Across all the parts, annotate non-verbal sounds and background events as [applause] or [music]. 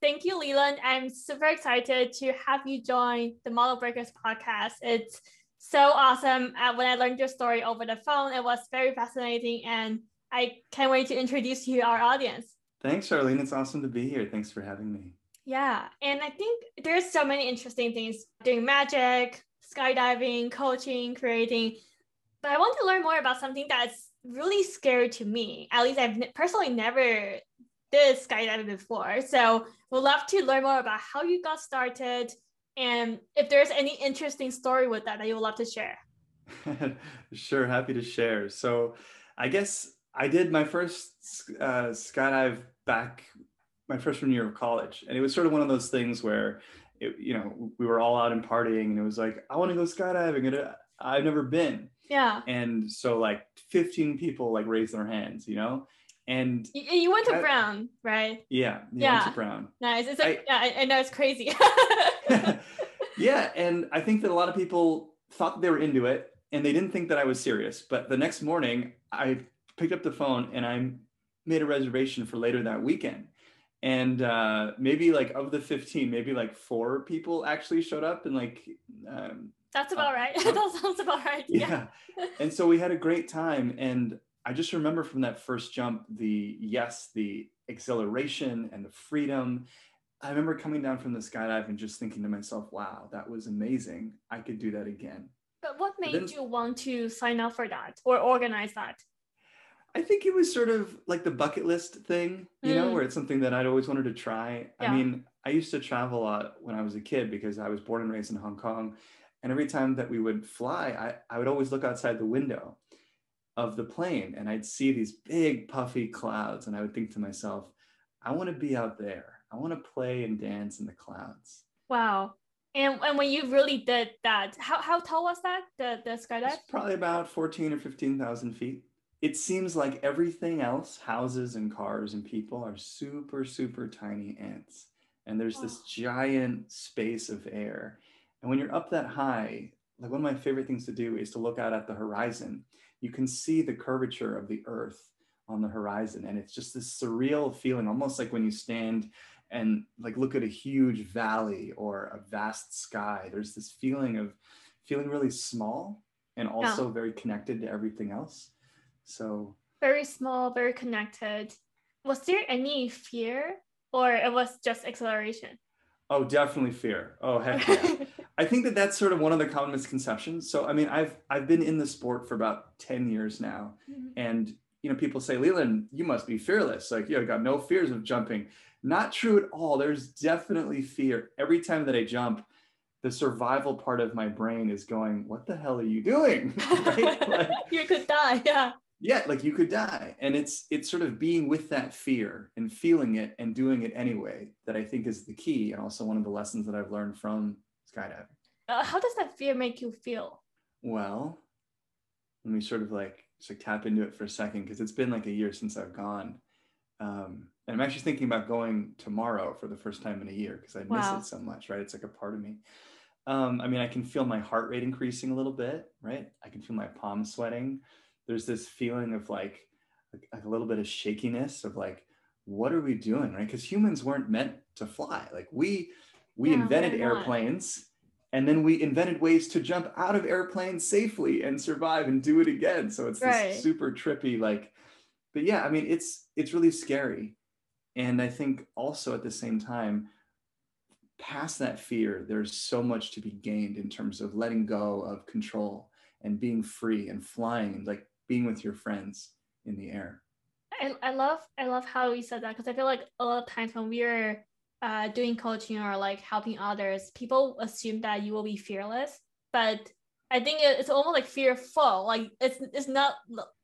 thank you, Leland. I'm super excited to have you join the Model Breakers podcast. It's so awesome. Uh, when I learned your story over the phone, it was very fascinating, and I can't wait to introduce you to our audience. Thanks, Charlene. It's awesome to be here. Thanks for having me. Yeah, and I think there's so many interesting things doing magic, skydiving, coaching, creating. But I want to learn more about something that's really scary to me. At least I've personally never did skydiving before. So we'd love to learn more about how you got started and if there's any interesting story with that that you would love to share. [laughs] sure, happy to share. So I guess I did my first uh, skydive back my freshman year of college, and it was sort of one of those things where, it, you know, we were all out and partying, and it was like, I want to go skydiving, and I've never been. Yeah. And so like 15 people like raised their hands, you know, and you, you went to I, Brown, right? Yeah, yeah, went to Brown. Nice. It's like, I, yeah, I, I know it's crazy. [laughs] [laughs] yeah, and I think that a lot of people thought they were into it, and they didn't think that I was serious. But the next morning, I picked up the phone and I made a reservation for later that weekend. And uh, maybe like of the 15, maybe like four people actually showed up and like um, that's about uh, right. [laughs] that sounds about right. Yeah. yeah. and so we had a great time. And I just remember from that first jump, the yes, the exhilaration and the freedom. I remember coming down from the skydive and just thinking to myself, wow, that was amazing. I could do that again. But what made but then, you want to sign up for that or organize that? I think it was sort of like the bucket list thing, you mm. know, where it's something that I'd always wanted to try. Yeah. I mean, I used to travel a lot when I was a kid because I was born and raised in Hong Kong. And every time that we would fly, I, I would always look outside the window of the plane and I'd see these big puffy clouds and I would think to myself, I want to be out there. I want to play and dance in the clouds. Wow. And, and when you really did that, how, how tall was that, the, the skydive? It's probably about 14 or 15,000 feet. It seems like everything else, houses and cars and people are super, super tiny ants. And there's this giant space of air. And when you're up that high, like one of my favorite things to do is to look out at the horizon you can see the curvature of the earth on the horizon and it's just this surreal feeling almost like when you stand and like look at a huge valley or a vast sky there's this feeling of feeling really small and also yeah. very connected to everything else so very small very connected was there any fear or it was just acceleration Oh, definitely fear. Oh, heck yeah. [laughs] I think that that's sort of one of the common misconceptions. So, I mean, I've I've been in the sport for about ten years now, mm-hmm. and you know, people say, Leland, you must be fearless. Like, you know, got no fears of jumping. Not true at all. There's definitely fear. Every time that I jump, the survival part of my brain is going, "What the hell are you doing?" [laughs] right? [laughs] Like, you could die. Yeah yeah like you could die and it's it's sort of being with that fear and feeling it and doing it anyway that i think is the key and also one of the lessons that i've learned from skydiving uh, how does that fear make you feel? Well let me sort of like just like tap into it for a second because it's been like a year since i've gone. Um, and i'm actually thinking about going tomorrow for the first time in a year because i miss it so much right? It's like a part of me. Um, i mean i can feel my heart rate increasing a little bit right? I can feel my palms sweating. There's this feeling of like, like, a little bit of shakiness of like, what are we doing, right? Because humans weren't meant to fly. Like we we yeah, invented airplanes and then we invented ways to jump out of airplanes safely and survive and do it again. So it's right. this super trippy, like, but yeah, I mean, it's it's really scary. And I think also at the same time, past that fear, there's so much to be gained in terms of letting go of control and being free and flying and like being with your friends in the air. I, I love I love how you said that because I feel like a lot of times when we're uh, doing coaching or like helping others, people assume that you will be fearless, but I think it's almost like fearful. Like it's it's not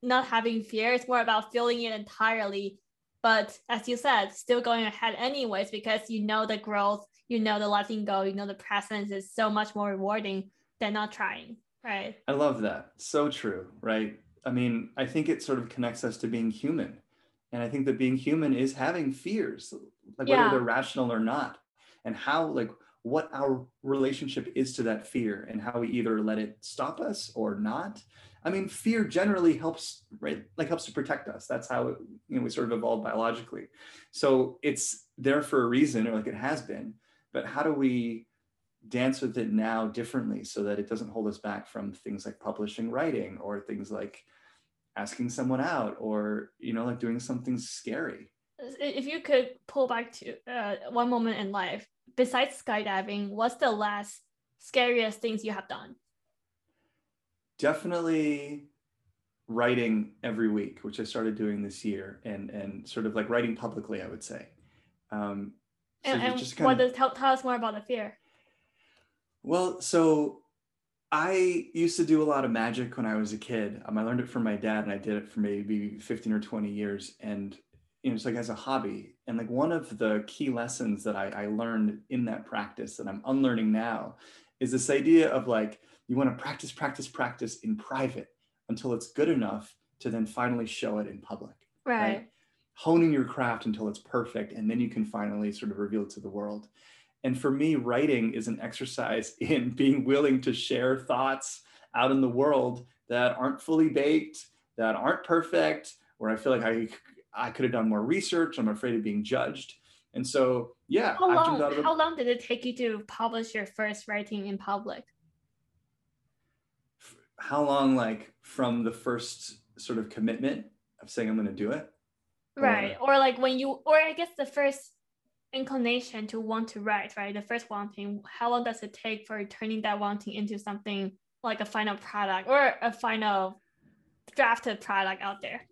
not having fear. It's more about feeling it entirely. But as you said, still going ahead anyways because you know the growth, you know the letting go, you know the presence is so much more rewarding than not trying. Right. I love that. So true. Right. I mean, I think it sort of connects us to being human. And I think that being human is having fears, like yeah. whether they're rational or not, and how, like, what our relationship is to that fear and how we either let it stop us or not. I mean, fear generally helps, right? Like helps to protect us. That's how it, you know we sort of evolved biologically. So it's there for a reason, or like it has been. But how do we dance with it now differently so that it doesn't hold us back from things like publishing writing or things like asking someone out or you know like doing something scary. If you could pull back to uh, one moment in life besides skydiving what's the last scariest things you have done? Definitely writing every week which i started doing this year and and sort of like writing publicly i would say. Um so and, and what of, does tell, tell us more about the fear. Well so I used to do a lot of magic when I was a kid. Um, I learned it from my dad, and I did it for maybe 15 or 20 years. And you know, it's like as a hobby. And like one of the key lessons that I, I learned in that practice that I'm unlearning now is this idea of like you want to practice, practice, practice in private until it's good enough to then finally show it in public. Right. right? Honing your craft until it's perfect, and then you can finally sort of reveal it to the world. And for me, writing is an exercise [laughs] in being willing to share thoughts out in the world that aren't fully baked, that aren't perfect, where I feel like I, I could have done more research. I'm afraid of being judged. And so, yeah. How long, a, how long did it take you to publish your first writing in public? How long, like from the first sort of commitment of saying I'm going to do it? Right. Or, or like when you, or I guess the first inclination to want to write, right? The first wanting, how long does it take for turning that wanting into something like a final product or a final drafted product out there?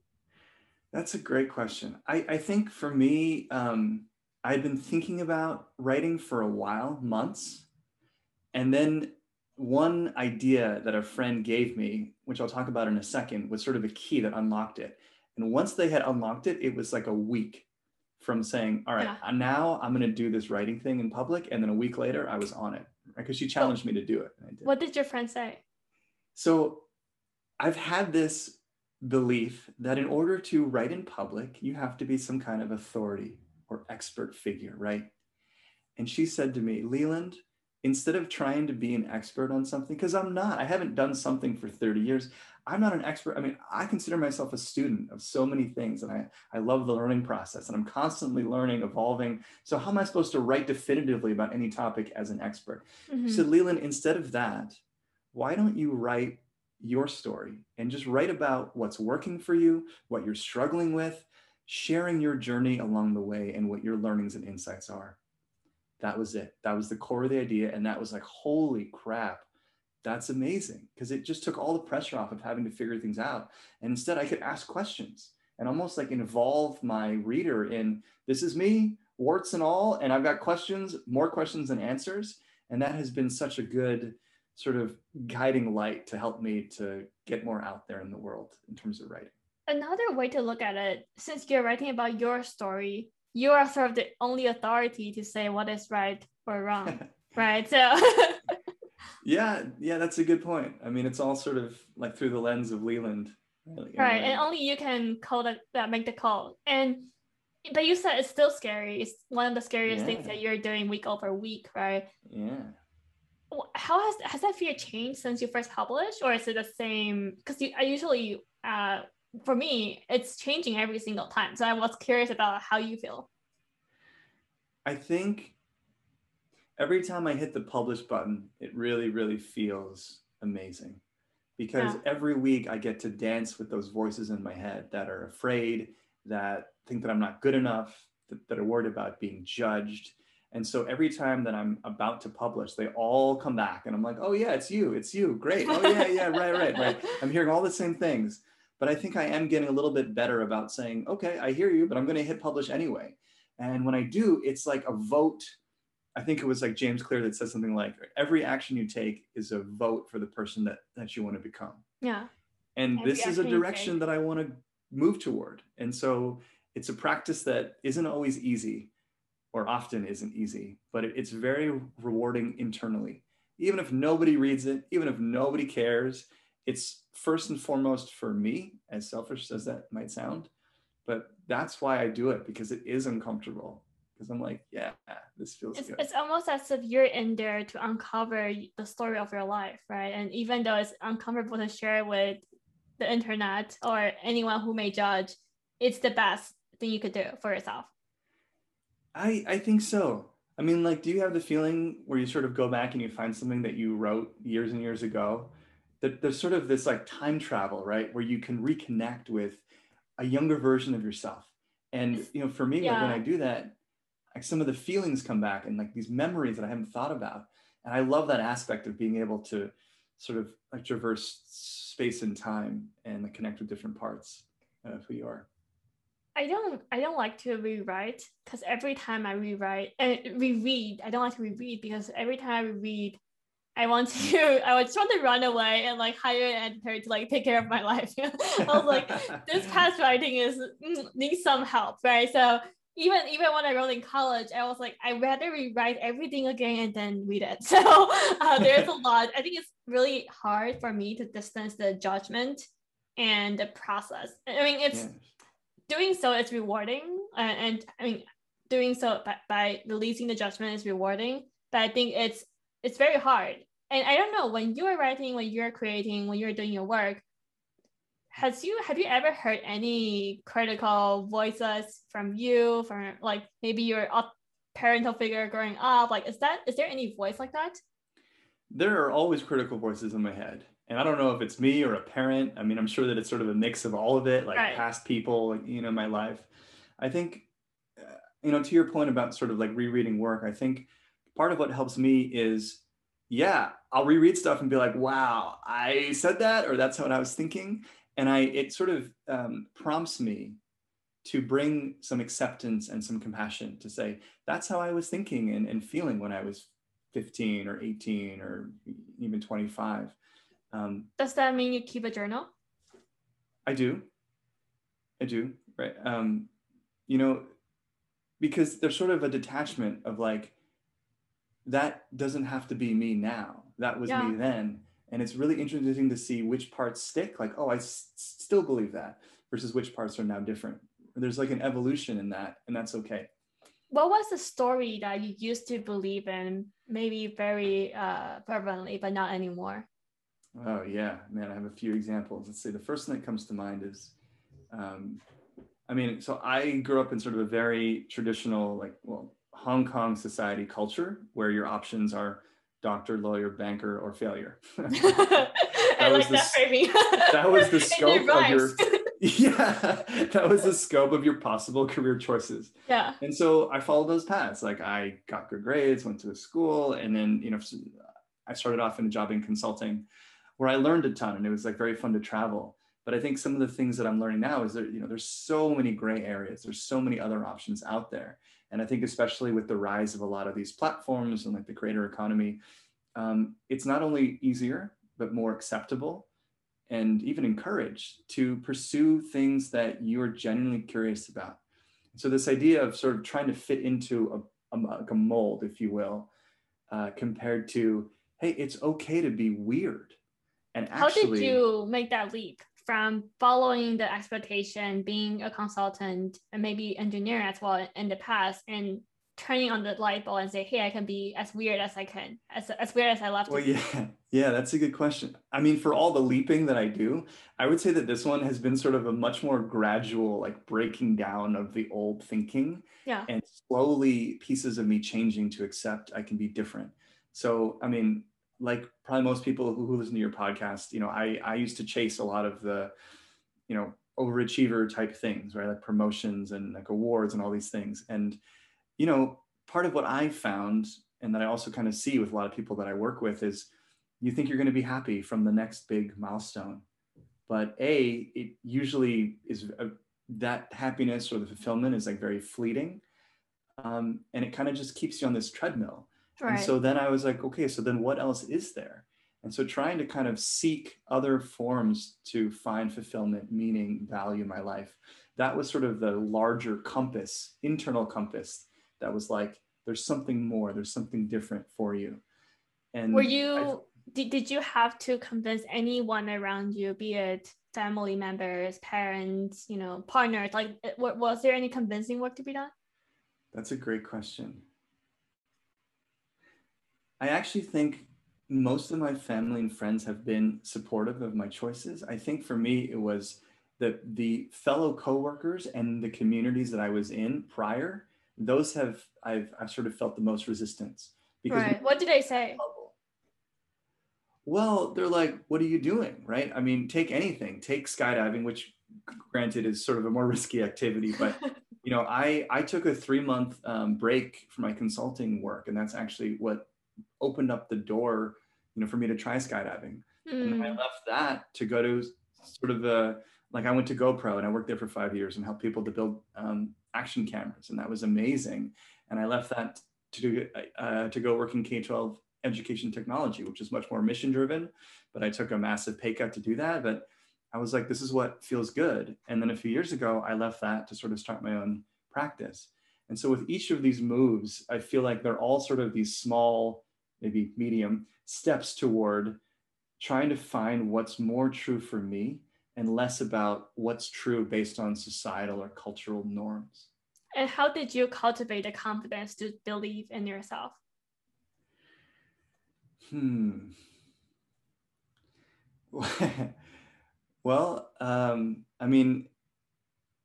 That's a great question. I, I think for me, um, I'd been thinking about writing for a while, months. And then one idea that a friend gave me, which I'll talk about in a second, was sort of a key that unlocked it. And once they had unlocked it, it was like a week from saying, all right, yeah. Uh, now I'm going to do this writing thing in public. And then a week later, I was on it because she challenged me to do it. Did. What did your friend say? So I've had this belief that in order to write in public, you have to be some kind of authority or expert figure, right? And she said to me, Leland, instead of trying to be an expert on something, because I'm not, I haven't done something for 30 years. I'm not an expert. I mean, I consider myself a student of so many things, and I, I love the learning process, and I'm constantly learning, evolving. So, how am I supposed to write definitively about any topic as an expert? Mm-hmm. So, Leland, instead of that, why don't you write your story and just write about what's working for you, what you're struggling with, sharing your journey along the way, and what your learnings and insights are? That was it. That was the core of the idea. And that was like, holy crap that's amazing because it just took all the pressure off of having to figure things out. And instead, I could ask questions and almost like involve my reader in this is me, warts and all, and I've got questions, more questions than answers. And that has been such a good sort of guiding light to help me to get more out there in the world in terms of writing. Another way to look at it, since you're writing about your story, you are sort of the only authority to say what is right or wrong, [laughs] right? So [laughs] yeah, yeah, that's a good point. I mean, it's all sort of like through the lens of Leland. Right, and only you can call that, that make the call. And but you said it's still scary. It's one of the scariest yeah. things that you're doing week over week, right? Yeah. How has has that fear changed since you first published, or is it the same? Because I usually, uh, for me, it's changing every single time. So I was curious about how you feel. I think every time I hit the publish button, it really, really feels amazing because yeah. every week I get to dance with those voices in my head that are afraid, that think that I'm not good enough, that, that are worried about being judged. And so every time that I'm about to publish, they all come back and I'm like, oh yeah, it's you, it's you, great. Oh yeah, yeah, right, right, right. [laughs] I'm hearing all the same things. But I think I am getting a little bit better about saying, okay, I hear you, but I'm going to hit publish anyway. And when I do, it's like a vote I think it was like James Clear that said something like every action you take is a vote for the person that that you want to become. Yeah. And every this is a direction that I want to move toward. And so it's a practice that isn't always easy or often isn't easy, but it, it's very rewarding internally. Even if nobody reads it, even if nobody cares, it's first and foremost for me, as selfish as that might sound, but that's why I do it because it is uncomfortable because I'm like, yeah, this feels it's, good. It's almost as if you're in there to uncover the story of your life, right? And even though it's uncomfortable to share with the internet or anyone who may judge, it's the best thing you could do for yourself. I I think so. I mean, like, do you have the feeling where you sort of go back and you find something that you wrote years and years ago? That there's sort of this like time travel, right? Where you can reconnect with a younger version of yourself. And you know, for me, yeah. like when I do that, like some of the feelings come back and like these memories that I haven't thought about. And I love that aspect of being able to sort of like traverse space and time and like, connect with different parts of who you are. I don't I don't like to rewrite because every time I rewrite and uh, reread, I don't like to reread because every time I reread, I want to [laughs] I just want to run away and like hire an editor to like take care of my [laughs] life. [laughs] I was like, this past writing is mm, needs some help, right? So even even when I wrote in college, I was like, I would rather rewrite everything again and then read it. [laughs] So uh, there's a [laughs] lot. I think it's really hard for me to distance the judgment and the process. I mean, it's yeah. doing so is rewarding, uh, and I mean, doing so by, by releasing the judgment is rewarding. But I think it's it's very hard. And I don't know when you're writing, when you're creating, when you're doing your work, has you have you ever heard any critical voices from you from like maybe your parental figure growing up? Like is that is there any voice like that? There are always critical voices in my head. And i don't know if it's me or a parent. I mean i'm sure that it's sort of a mix of all of it like right. past people you know my life. I think uh, you know to your point about sort of like rereading work i think part of what helps me is yeah i'll reread stuff and be like wow i said that or that's what i was thinking and I it sort of um, prompts me to bring some acceptance and some compassion to say that's how I was thinking and, and feeling when I was 15 or 18 or even 25. Um, Does that mean you keep a journal? I do. I do. Right. Um, you know, because there's sort of a detachment of like, that doesn't have to be me now. That was yeah. me then and it's really interesting to see which parts stick like oh I s- still believe that versus which parts are now different. There's like an evolution in that and that's okay. What was the story that you used to believe in maybe very uh, fervently but not anymore? Oh yeah. Man i have a few examples. Let's see. The first thing that comes to mind is um, i mean so i grew up in sort of a very traditional like well hong kong society culture where your options are doctor, lawyer, banker, or failure. [laughs] [laughs] that I like the, that framing. that was the [laughs] scope of your yeah, that was the scope of your possible career choices. Yeah. And so I followed those paths. Like I got good grades, went to a school, and then you know I started off in a job in consulting where I learned a ton and it was like very fun to travel. But I think some of the things that I'm learning now is that you know there's so many gray areas. There's so many other options out there. And I think especially with the rise of a lot of these platforms and like the creator economy, um, it's not only easier, but more acceptable and even encouraged to pursue things that you are genuinely curious about. So this idea of sort of trying to fit into a, a, like a mold, if you will, uh, compared to, hey, it's okay to be weird. And actually, how did you make that leap? From following the expectation, being a consultant and maybe engineer as well in the past, and turning on the light bulb and say, "Hey, I can be as weird as I can, as as weird as I love to." Well, yeah, [laughs] yeah, that's a good question. I mean, for all the leaping that I do, I would say that this one has been sort of a much more gradual, like breaking down of the old thinking, yeah, and slowly pieces of me changing to accept I can be different. So, I mean, like probably most people who, listen to your podcast, you know, I, I used to chase a lot of the, you know, overachiever type things, right? Like promotions and like awards and all these things. And, you know, part of what I found and that I also kind of see with a lot of people that I work with is you think you're going to be happy from the next big milestone. But A, it usually is a, that happiness or the fulfillment is like very fleeting. Um, and it kind of just keeps you on this treadmill Right. And so then I was like, okay, so then what else is there? And so trying to kind of seek other forms to find fulfillment, meaning, value in my life, that was sort of the larger compass, internal compass that was like, there's something more, there's something different for you. And were you, I, did, did you have to convince anyone around you, be it family members, parents, you know, partners, like eh, was there any convincing work to be done? That's a great question. I actually think most of my family and friends have been supportive of my choices. I think for me, it was the the fellow coworkers and the communities that I was in prior those have I've I've sort of felt the most resistance. Because right. What did I say? Well, they're like, what are you doing? Right. I mean, take anything, take skydiving, which granted is sort of a more risky activity, but [laughs] you know, I I took a three month um, break from my consulting work, and that's actually what opened up the door, you know, for me to try skydiving. Mm. And I hmm. left that to go to sort of the like I went to GoPro and I worked there for five years and helped people to build um, action cameras, and that was amazing. And I left that to do uh, to go work in K twelve education technology, which is much more mission driven. But I took a massive pay cut to do that. But I was like, this is what feels good. And then a few years ago, I left that to sort of start my own practice. And so with each of these moves, I feel like they're all sort of these small, maybe medium steps toward trying to find what's more true for me and less about what's true based on societal or cultural norms. And how did you cultivate the confidence to believe in yourself? Hmm. [laughs] Well, um, I mean,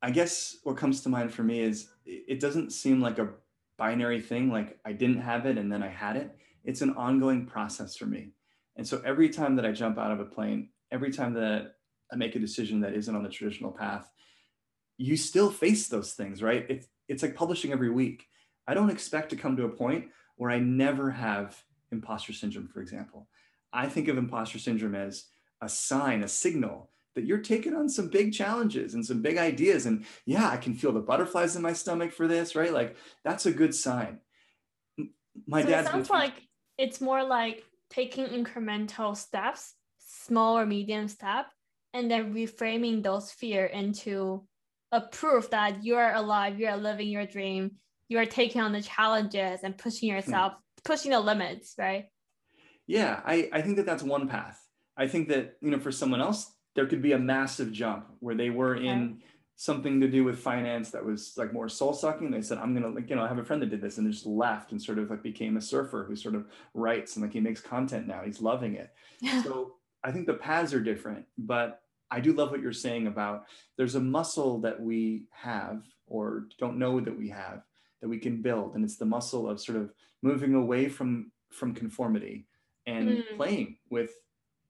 I guess what comes to mind for me is it doesn't seem like a binary thing, like I didn't have it and then I had it. It's an ongoing process for me. And so every time that I jump out of a plane, every time that I make a decision that isn't on the traditional path, you still face those things, right? It's, it's like publishing every week. I don't expect to come to a point where I never have imposter syndrome, for example. I think of imposter syndrome as a sign, a signal that you're taking on some big challenges and some big ideas. And yeah, I can feel the butterflies in my stomach for this, right? Like that's a good sign. My so dad sounds like it's more like taking incremental steps, small or medium step, and then reframing those fear into a proof that you are alive, you are living your dream, you are taking on the challenges and pushing hmm. yourself, pushing the limits, right? Yeah, I, I think that that's one path. I think that, you know, for someone else, there could be a massive jump where they were in something to do with finance that was like more soul sucking. They said, I'm gonna like, you know, I have a friend that did this and just left and sort of like became a surfer who sort of writes and like he makes content now. He's loving it. so I think the paths are different, but I do love what you're saying about there's a muscle that we have or don't know that we have that we can build. And it's the muscle of sort of moving away from from conformity and mm. playing with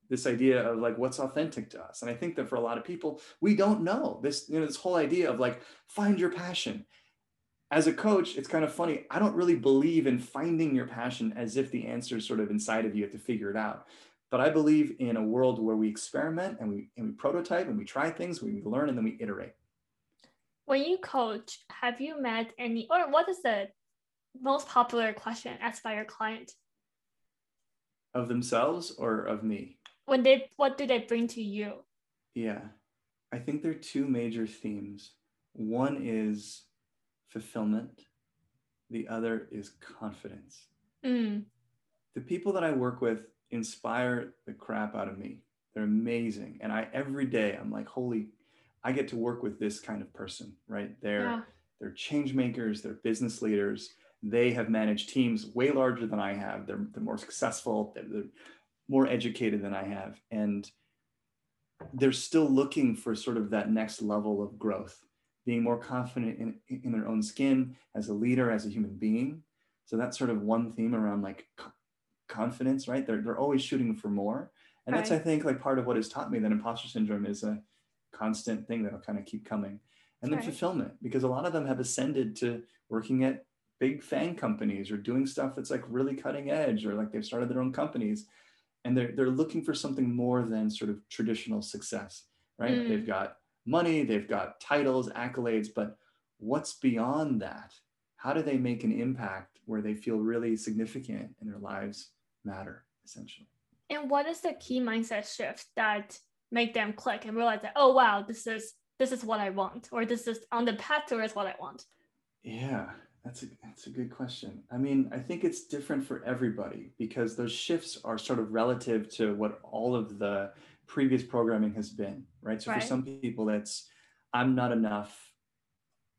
this idea of like what's authentic to us. And i think that for a lot of people we don't know this you know this whole idea of like find your passion. As a coach it's kind of funny i don't really believe in finding your passion as if the answer is sort of inside of you, you have to figure it out. But i believe in a world where we experiment and we and we prototype and we try things we learn and then we iterate. When you coach have you met any or what is the most popular question asked by your client? Of themselves or of me when they what do they bring to you? Yeah. I think there are two major themes. One is fulfillment. The other is confidence. Mm. the people that i work with inspire the crap out of me. They're amazing. And i every day i'm like holy i get to work with this kind of person right? They're yeah. they're change makers they're business leaders. They have managed teams way larger than i have. They're, they're more successful. They're, they're more educated than I have. And they're still looking for sort of that next level of growth, being more confident in, in their own skin as a leader, as a human being. So that's sort of one theme around like confidence, right? They're, they're always shooting for more. And right. that's, I think, like part of what has taught me that imposter syndrome is a constant thing that'll kind of keep coming. And then right. fulfillment, because a lot of them have ascended to working at big FAANG companies or doing stuff that's like really cutting edge or like they've started their own companies and they're they're looking for something more than sort of traditional success right? Mm. they've got money they've got titles accolades but what's beyond that? How do they make an impact where they feel really significant and their lives matter essentially? And what is the key mindset shift that make them click and realize that oh wow this is this is what i want or this is on the path towards what i want? Yeah that's a that's a good question. I mean, I think it's different for everybody because those shifts are sort of relative to what all of the previous programming has been, right? So right. for some people, it's I'm not enough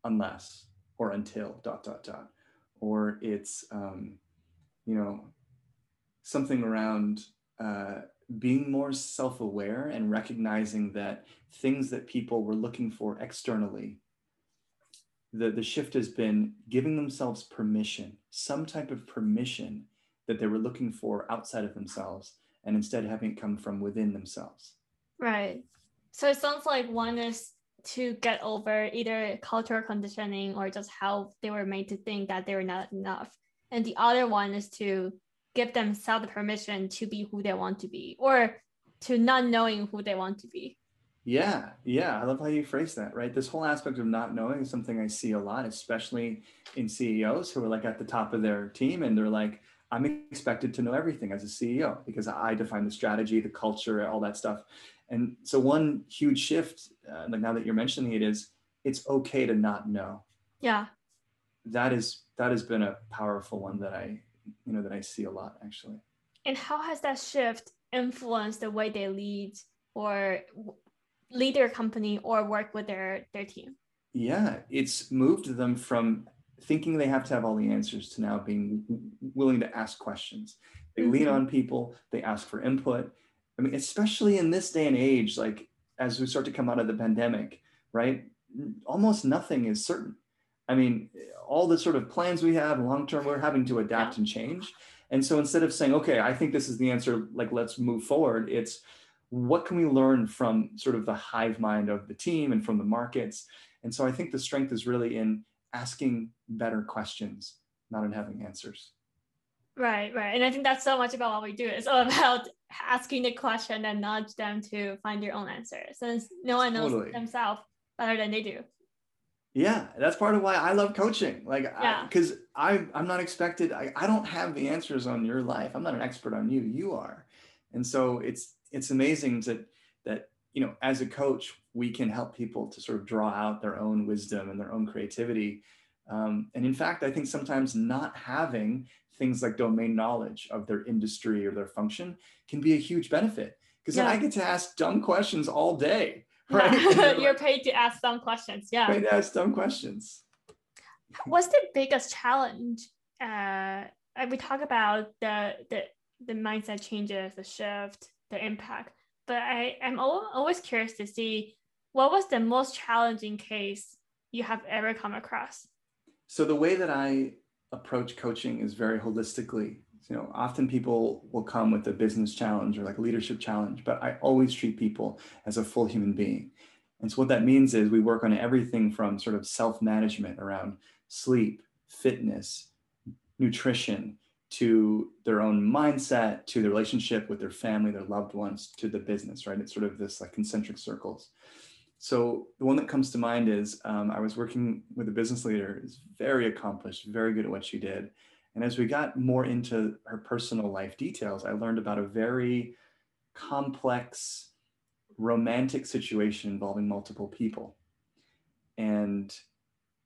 unless or until dot dot dot, or it's um, you know something around uh, being more self-aware and recognizing that things that people were looking for externally the, the shift has been giving themselves permission, some type of permission that they were looking for outside of themselves, and instead having it come from within themselves. Right. So it sounds like one is to get over either cultural conditioning or just how they were made to think that they were not enough. And the other one is to give themselves the permission to be who they want to be or to not knowing who they want to be. Yeah, yeah. I love how you phrase that, right? This whole aspect of not knowing is something I see a lot, especially in CEOs who are like at the top of their team and they're like, I'm expected to know everything as a CEO because I define the strategy, the culture, all that stuff. And so one huge shift, uh, like now that you're mentioning it, is it's okay to not know. Yeah. That is that has been a powerful one that I, you know, that I see a lot actually. And how has that shift influenced the way they lead or lead their company or work with their their team? Yeah, it's moved them from thinking they have to have all the answers to now being willing to ask questions. They mm-hmm. lean on people, they ask for input. I mean, especially in this day and age, like as we start to come out of the pandemic, right? Almost nothing is certain. I mean, all the sort of plans we have long term, we're having to adapt yeah. and change. And so instead of saying, okay, I think this is the answer, like let's move forward, it's what can we learn from sort of the hive mind of the team and from the markets? And so I think the strength is really in asking better questions, not in having answers. Right, right. And I think that's so much about what we do. It's all about asking the question and nudge them to find their own answer since no one knows totally. themselves better than they do. Yeah, that's part of why I love coaching. Like, yeah. because I, I, I'm not expected, I, I don't have the answers on your life. I'm not an expert on you, you are. And so it's, it's amazing that, that, you know, as a coach, we can help people to sort of draw out their own wisdom and their own creativity. Um, and in fact, I think sometimes not having things like domain knowledge of their industry or their function can be a huge benefit because yeah. then I get to ask dumb questions all day. Right? Yeah. [laughs] You're like, paid to ask dumb questions. Yeah. Paid to ask dumb questions. What's the biggest challenge? Uh, we talk about the the the mindset changes, the shift, the impact. But I, I'm always curious to see what was the most challenging case you have ever come across? So the way that I approach coaching is very holistically. You know, often people will come with a business challenge or like a leadership challenge, but I always treat people as a full human being. And so what that means is we work on everything from sort of self-management around sleep, fitness, nutrition, to their own mindset, to the relationship with their family, their loved ones, to the business, right? It's sort of this like concentric circles. So the one that comes to mind is um, I was working with a business leader, is very accomplished, very good at what she did. And as we got more into her personal life details, I learned about a very complex romantic situation involving multiple people. And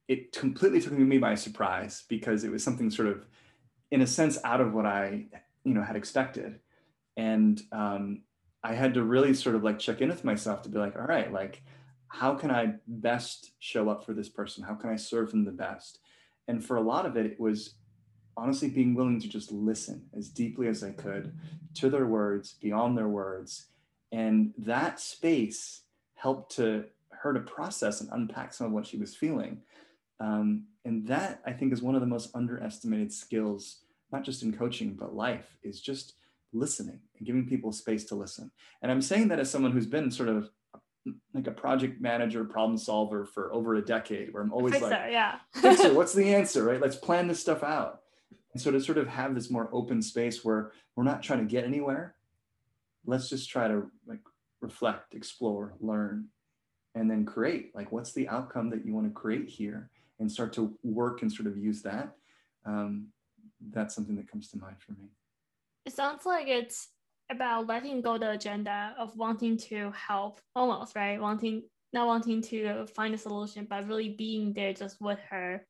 it completely took me by surprise because it was something sort of, in a sense, out of what I, you know, had expected. And um, I had to really sort of like check in with myself to be like, all right, like how can I best show up for this person? How can I serve them the best? And for a lot of it, it was honestly being willing to just listen as deeply as I could to their words, beyond their words. And that space helped to her to process and unpack some of what she was feeling. Um, and that I think is one of the most underestimated skills, not just in coaching, but life, is just listening and giving people space to listen. And I'm saying that as someone who's been sort of like a project manager, problem solver for over a decade, where I'm always Fixer, like, yeah. Fixer, what's [laughs] the answer, right? Let's plan this stuff out. And so to sort of have this more open space where we're not trying to get anywhere, let's just try to like reflect, explore, learn, and then create. Like, what's the outcome that you want to create here, and start to work and sort of use that. Um, that's something that comes to mind for me. It sounds like it's about letting go the agenda of wanting to help almost right? Wanting not wanting to find a solution but really being there just with her.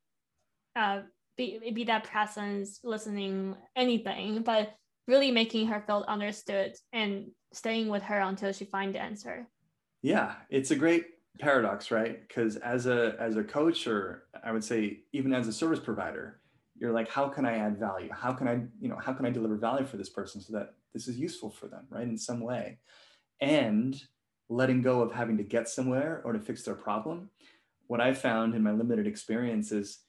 Uh be, be that presence listening anything but really making her feel understood and staying with her until she finds the answer. Yeah it's a great paradox right? Because as a as a coach or i would say even as a service provider you're like how can i add value how can i you know how can i deliver value for this person so that this is useful for them, right, in some way. And letting go of having to get somewhere or to fix their problem. what I found in my limited experience is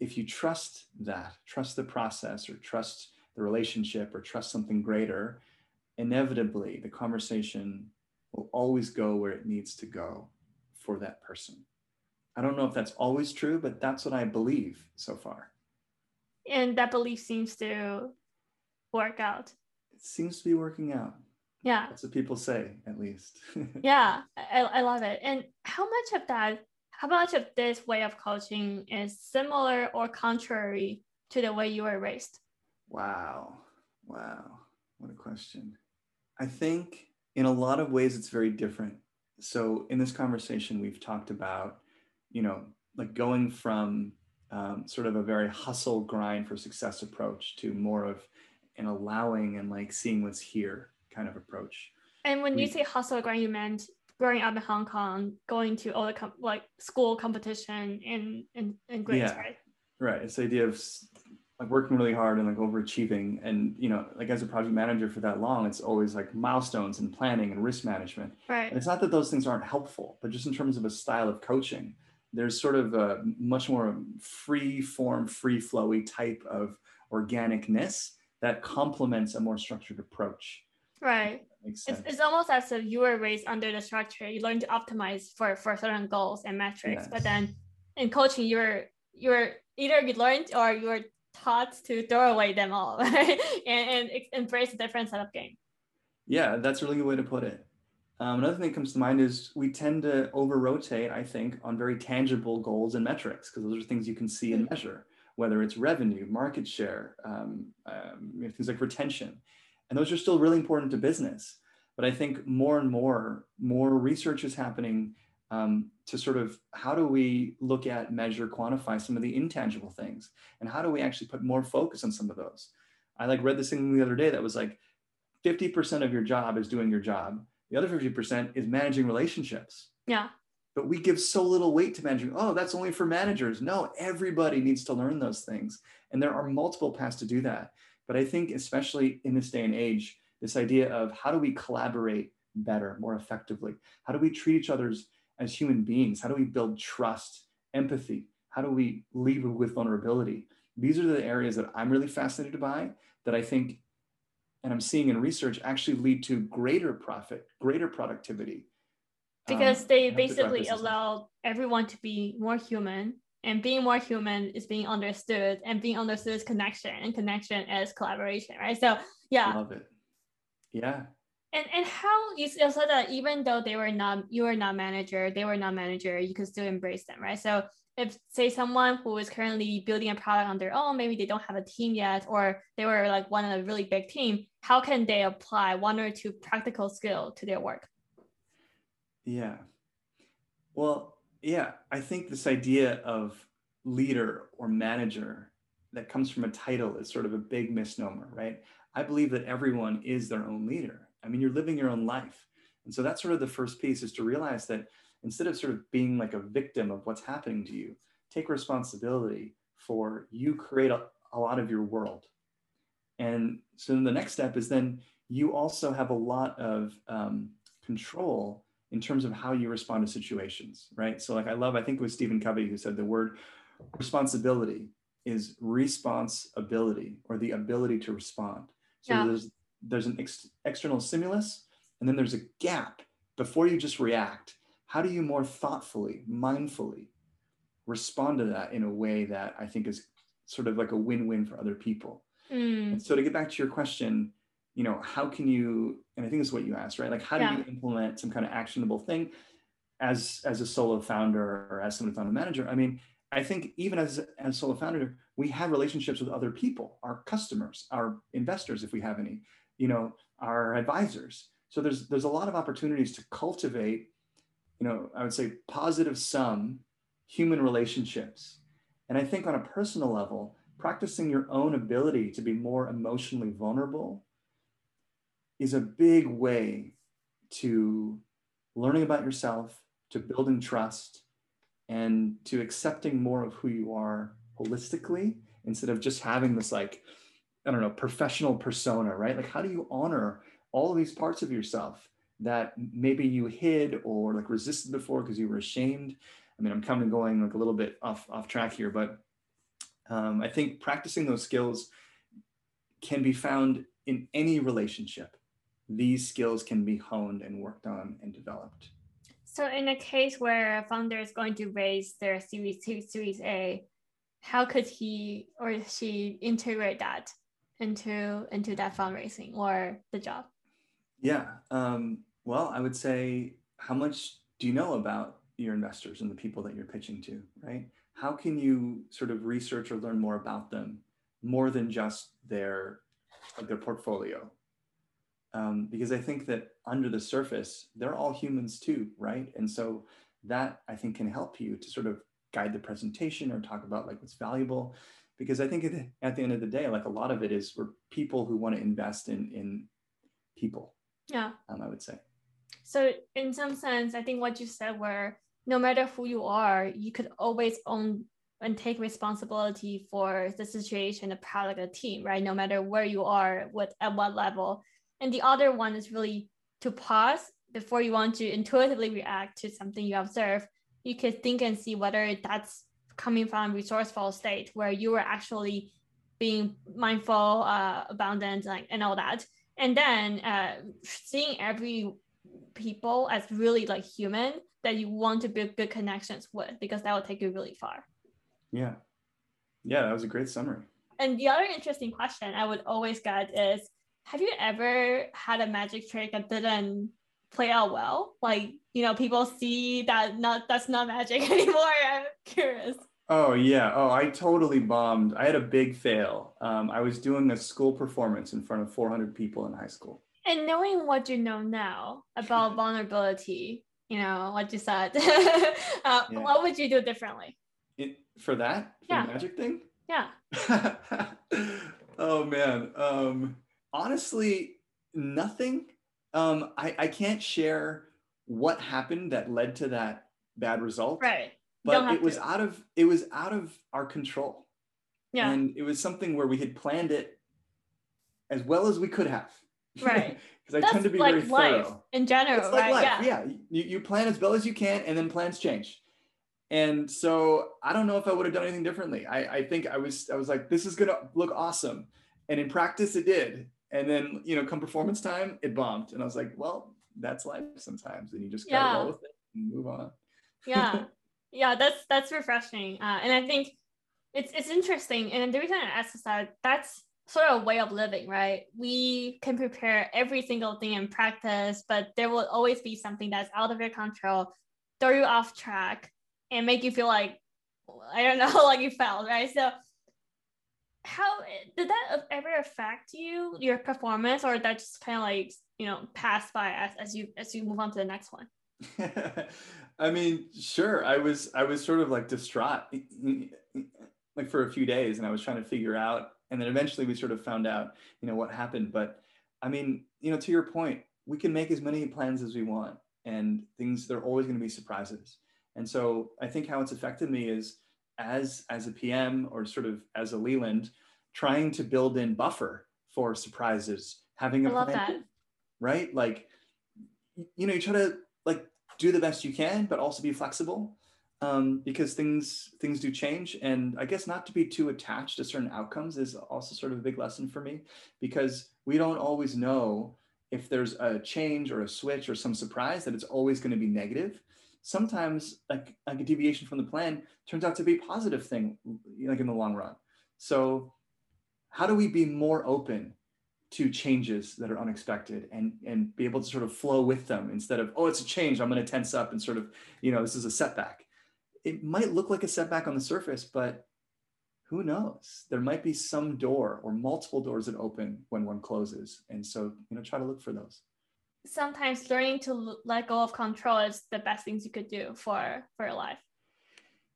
if you trust that, trust the process or trust the relationship or trust something greater, inevitably the conversation will always go where it needs to go for that person. I don't know if that's always true, but that's what I believe so far. And that belief seems to work out. It seems to be working out. Yeah. That's what people say, at least. [laughs] yeah, I, I love it. And how much of that, how much of this way of coaching is similar or contrary to the way you were raised? Wow. Wow. What a question. I think in a lot of ways it's very different. So in this conversation, we've talked about, you know, like going from um, sort of a very hustle grind for success approach to more of an allowing and like seeing what's here kind of approach. And when we, you say hustle grind, you meant growing up in Hong Kong, going to all the com- like school competition in in, in grades, yeah, right? Right. It's the idea of like working really hard and like overachieving and you know like as a project manager for that long it's always like milestones and planning and risk management right and it's not that those things aren't helpful but just in terms of a style of coaching there's sort of a much more free form free flowy type of organicness that complements a more structured approach. Right. It's, it's almost as if you were raised under the structure. You learn to optimize for for certain goals and metrics yes. but then in coaching you're you're either you learned or you're taught to throw away them all [laughs] right? and, and embrace a different set of game. Yeah that's a really good way to put it um, another thing that comes to mind is we tend to over rotate i think on very tangible goals and metrics because those are things you can see and mm-hmm. measure whether it's revenue market share um, um, things like retention and those are still really important to business but i think more and more more research is happening um, to sort of how do we look at, measure, quantify some of the intangible things, and how do we actually put more focus on some of those? I like read this thing the other day that was like 50% of your job is doing your job. The other 50% is managing relationships. Yeah. But we give so little weight to managing. Oh, that's only for managers. No, everybody needs to learn those things. And there are multiple paths to do that. But I think, especially in this day and age, this idea of how do we collaborate better, more effectively? How do we treat each other's as human beings? How do we build trust, empathy? How do we lead with vulnerability? These are the areas that I'm really fascinated by that I think, and I'm seeing in research, actually lead to greater profit, greater productivity. Because um, they basically allow everyone to be more human, and being more human is being understood, and being understood is connection, and connection is collaboration, right? So, yeah. Love it. Yeah, and and how you said that even though they were not you were not manager, they were not manager, you could still embrace them, right? So if say someone who is currently building a product on their own, maybe they don't have a team yet, or they were like one of a really big team, how can they apply one or two practical skill to their work? Yeah. Well, yeah, I think this idea of leader or manager that comes from a title is sort of a big misnomer, right? I believe that everyone is their own leader. I mean, you're living your own life. And so that's sort of the first piece is to realize that instead of sort of being like a victim of what's happening to you, take responsibility for you create a, a lot of your world. And so the next step is then you also have a lot of um, control in terms of how you respond to situations, right? So like I love, I think it was Stephen Covey who said the word responsibility is responsibility or the ability to respond. So yeah. there's there's an ex- external stimulus and then there's a gap before you just react how do you more thoughtfully mindfully respond to that in a way that i think is sort of like a win-win for other people mm. so to get back to your question you know how can you and i think this is what you asked right like how do you implement some kind of actionable thing as as a solo founder or as someone found a manager i mean i think even as as a solo founder we have relationships with other people our customers our investors if we have any you know, our advisors. So there's there's a lot of opportunities to cultivate, you know, I would say positive sum human relationships. And I think on a personal level, practicing your own ability to be more emotionally vulnerable is a big way to learning about yourself, to building trust, and to accepting more of who you are holistically instead of just having this like I don't know, professional persona, right? Like, how do you honor all of these parts of yourself that maybe you hid or like resisted before because you were ashamed? I mean, I'm kind of going like a little bit off off track here, but um, I think practicing those skills can be found in any relationship. These skills can be honed and worked on and developed. So, in a case where a founder is going to raise their Series Two, Series A, how could he or she integrate that into into that fundraising or the job? Yeah. Um, well, I would say, how much do you know about your investors and the people that you're pitching to, right? How can you sort of research or learn more about them more than just their their portfolio? Um, because I think that under the surface, they're all humans too, right? And so that I think can help you to sort of guide the presentation or talk about like what's valuable. Because I think at the end of the day, like a lot of it is for people who want to invest in in people. Yeah. Um, I would say. So in some sense, I think what you said were no matter who you are, you could always own and take responsibility for the situation, the product, the team, right? No matter where you are, what at what level. And the other one is really to pause before you want to intuitively react to something you observe. You could think and see whether that's coming from resourceful state where you were actually being mindful, uh, abundant, like, and all that. And then uh, seeing every people as really like human that you want to build good connections with because that will take you really far. Yeah. Yeah, that was a great summary. And the other interesting question I would always get is have you ever had a magic trick that didn't play out well? Like, you know, people see that not that's not magic [laughs] anymore. I'm curious. Oh yeah. Oh, I totally bombed. I had a big fail. Um, I was doing a school performance in front of 400 people in high school. And knowing what you know now about [laughs] vulnerability, you know what you said, [laughs] uh, yeah. what would you do differently? It, for that, for yeah. the magic thing. Yeah. [laughs] oh man. Um, honestly, nothing. Um, I I can't share what happened that led to that bad result. Right. But it was to. out of it was out of our control. Yeah. And it was something where we had planned it as well as we could have. Right. [laughs] Because I tend to be like very life thorough. In general, it's like right? Life. Yeah. yeah. You, you plan as well as you can and then plans change. And so I don't know if I would have done anything differently. I, I think I was I was like, this is gonna look awesome. And in practice it did. And then, you know, come performance time, it bombed. And I was like, well, that's life sometimes. And you just gotta yeah. roll with it and move on. Yeah. [laughs] yeah, that's that's refreshing. Uh, and I think it's it's interesting. And the reason I asked is that that's sort of way of living, right? We can prepare every single thing in practice, but there will always be something that's out of your control, throw you off track, and make you feel like I don't know, [laughs] like you failed, right? So how did that ever affect you, your performance, or that just kind of like you know pass by as, as you as you move on to the next one? [laughs] I mean, sure. I was I was sort of like distraught, like for a few days, and I was trying to figure out. And then eventually, we sort of found out, you know, what happened. But I mean, you know, to your point, we can make as many plans as we want, and things. They're always going to be surprises. And so I think how it's affected me is as as a PM or sort of as a Leland, trying to build in buffer for surprises, having a I love plan, that. right? Like, you know, you try to like do the best you can, but also be flexible um, because things things do change. And I guess not to be too attached to certain outcomes is also sort of a big lesson for me because we don't always know if there's a change or a switch or some surprise that it's always going to be negative. Sometimes like, like a deviation from the plan turns out to be a positive thing like in the long run. So how do we be more open to changes that are unexpected and and be able to sort of flow with them instead of oh it's a change. I'm going to tense up and sort of you know this is a setback it might look like a setback on the surface but who knows? There might be some door or multiple doors that open when one closes. And so you know try to look for those. Sometimes learning to let go of control is the best things you could do for for your life.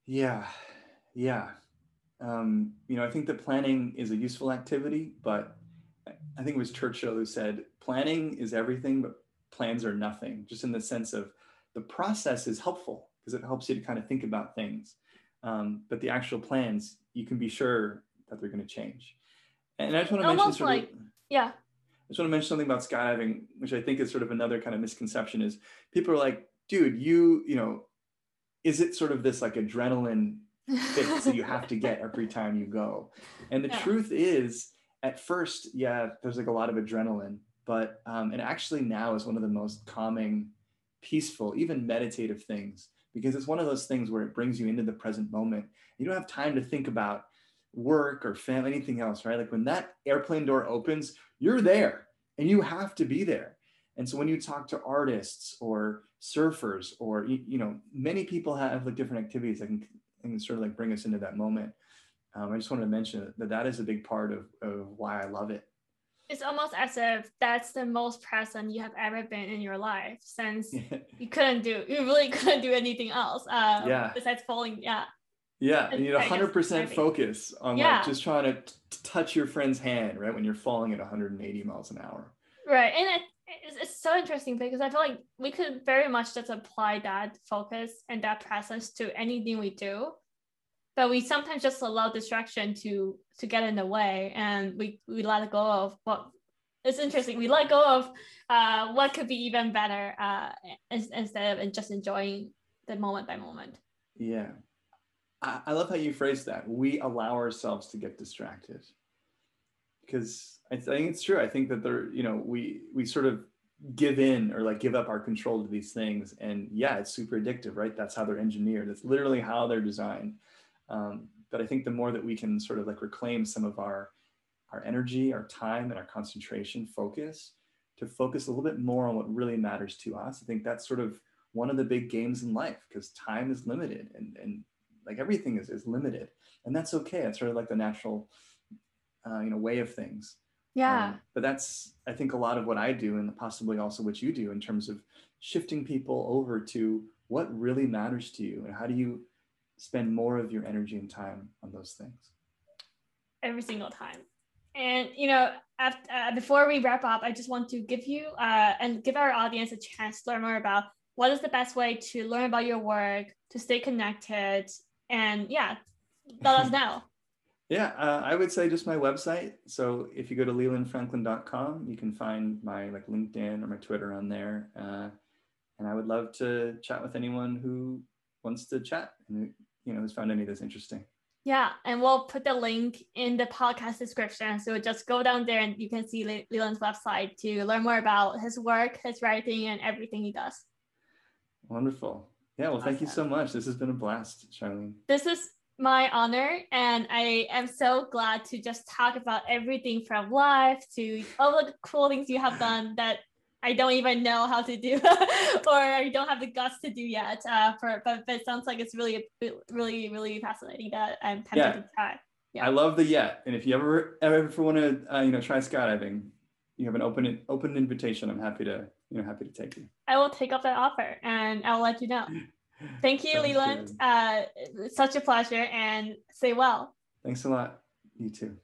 Yeah. Yeah. Um, you know i think that planning is a useful activity but i think it was churchill who said planning is everything but plans are nothing just in the sense of the process is helpful because it helps you to kind of think about things um, but the actual plans you can be sure that they're going to change and i just want to Almost mention like of, yeah I just want to mention something about skydiving, which I think is sort of another kind of misconception is people are like, dude, you, you know, is it sort of this like adrenaline fix that you have to [laughs] get every time you go? And the yeah. truth is, at first, yeah, there's like a lot of adrenaline, but um, and actually now is one of the most calming, peaceful, even meditative things because it's one of those things where it brings you into the present moment. You don't have time to think about work or family, anything else, right? Like when that airplane door opens, you're there and you have to be there. And so when you talk to artists or surfers or you know, many people have like different activities that can, can sort of like bring us into that moment. Um, I just wanted to mention that that is a big part of, of why I love it it's almost as if that's the most present you have ever been in your life since [laughs] you couldn't do you really [laughs] couldn't do anything else uh yeah. besides falling yeah. Yeah you need 100% focus on yeah. like just trying to t- touch your friend's hand right when you're falling at 180 miles an hour. Right and it, it's, it's so interesting because i feel like we could very much just apply that focus and that presence to anything we do but we sometimes just allow distraction to to get in the way and we we let go of what it's interesting we let go of uh, what could be even better uh, instead of just enjoying the moment by moment. Yeah. I, I love how you phrase that. We allow ourselves to get distracted. Because I think it's true. I think that there you know we we sort of give in or like give up our control to these things. And yeah it's super addictive right? That's how they're engineered. That's literally how they're designed um, but I think the more that we can sort of like reclaim some of our our energy, our time, and our concentration, focus to focus a little bit more on what really matters to us. I think that's sort of one of the big games in life because time is limited and, and like everything is, is limited and that's okay. It's sort of like the natural, uh, you know, way of things. Yeah. Um, but that's, I think a lot of what I do and possibly also what you do in terms of shifting people over to what really matters to you and how do you spend more of your energy and time on those things? Every single time. And you know, after, uh, before we wrap up, I just want to give you uh, and give our audience a chance to learn more about what is the best way to learn about your work, to stay connected, and yeah, let us [laughs] know. yeah, uh, I would say just my website. So if you go to lelandfranklin.com, you can find my like LinkedIn or my Twitter on there. Uh, and I would love to chat with anyone who wants to chat and you know has found any of this interesting. Yeah, and we'll put the link in the podcast description. So just go down there and you can see Leland's website to learn more about his work, his writing, and everything he does. Wonderful. Yeah, well, awesome. thank you so much. This has been a blast, Charlene. This is my honor, and I am so glad to just talk about everything from life to all the cool things you have done that I don't even know how to do [laughs] or I don't have the guts to do yet. Uh, for but, but it sounds like it's really really really fascinating that I'm tempted yeah. to try. Yeah. I love the yet, and if you ever ever want to uh, you know try skydiving, you have an open open invitation. I'm happy to you know happy to take you. I will take up that offer and I'll let you know. [laughs] Thank you, Leland. Uh, such a pleasure, and stay well. Thanks a lot. You too.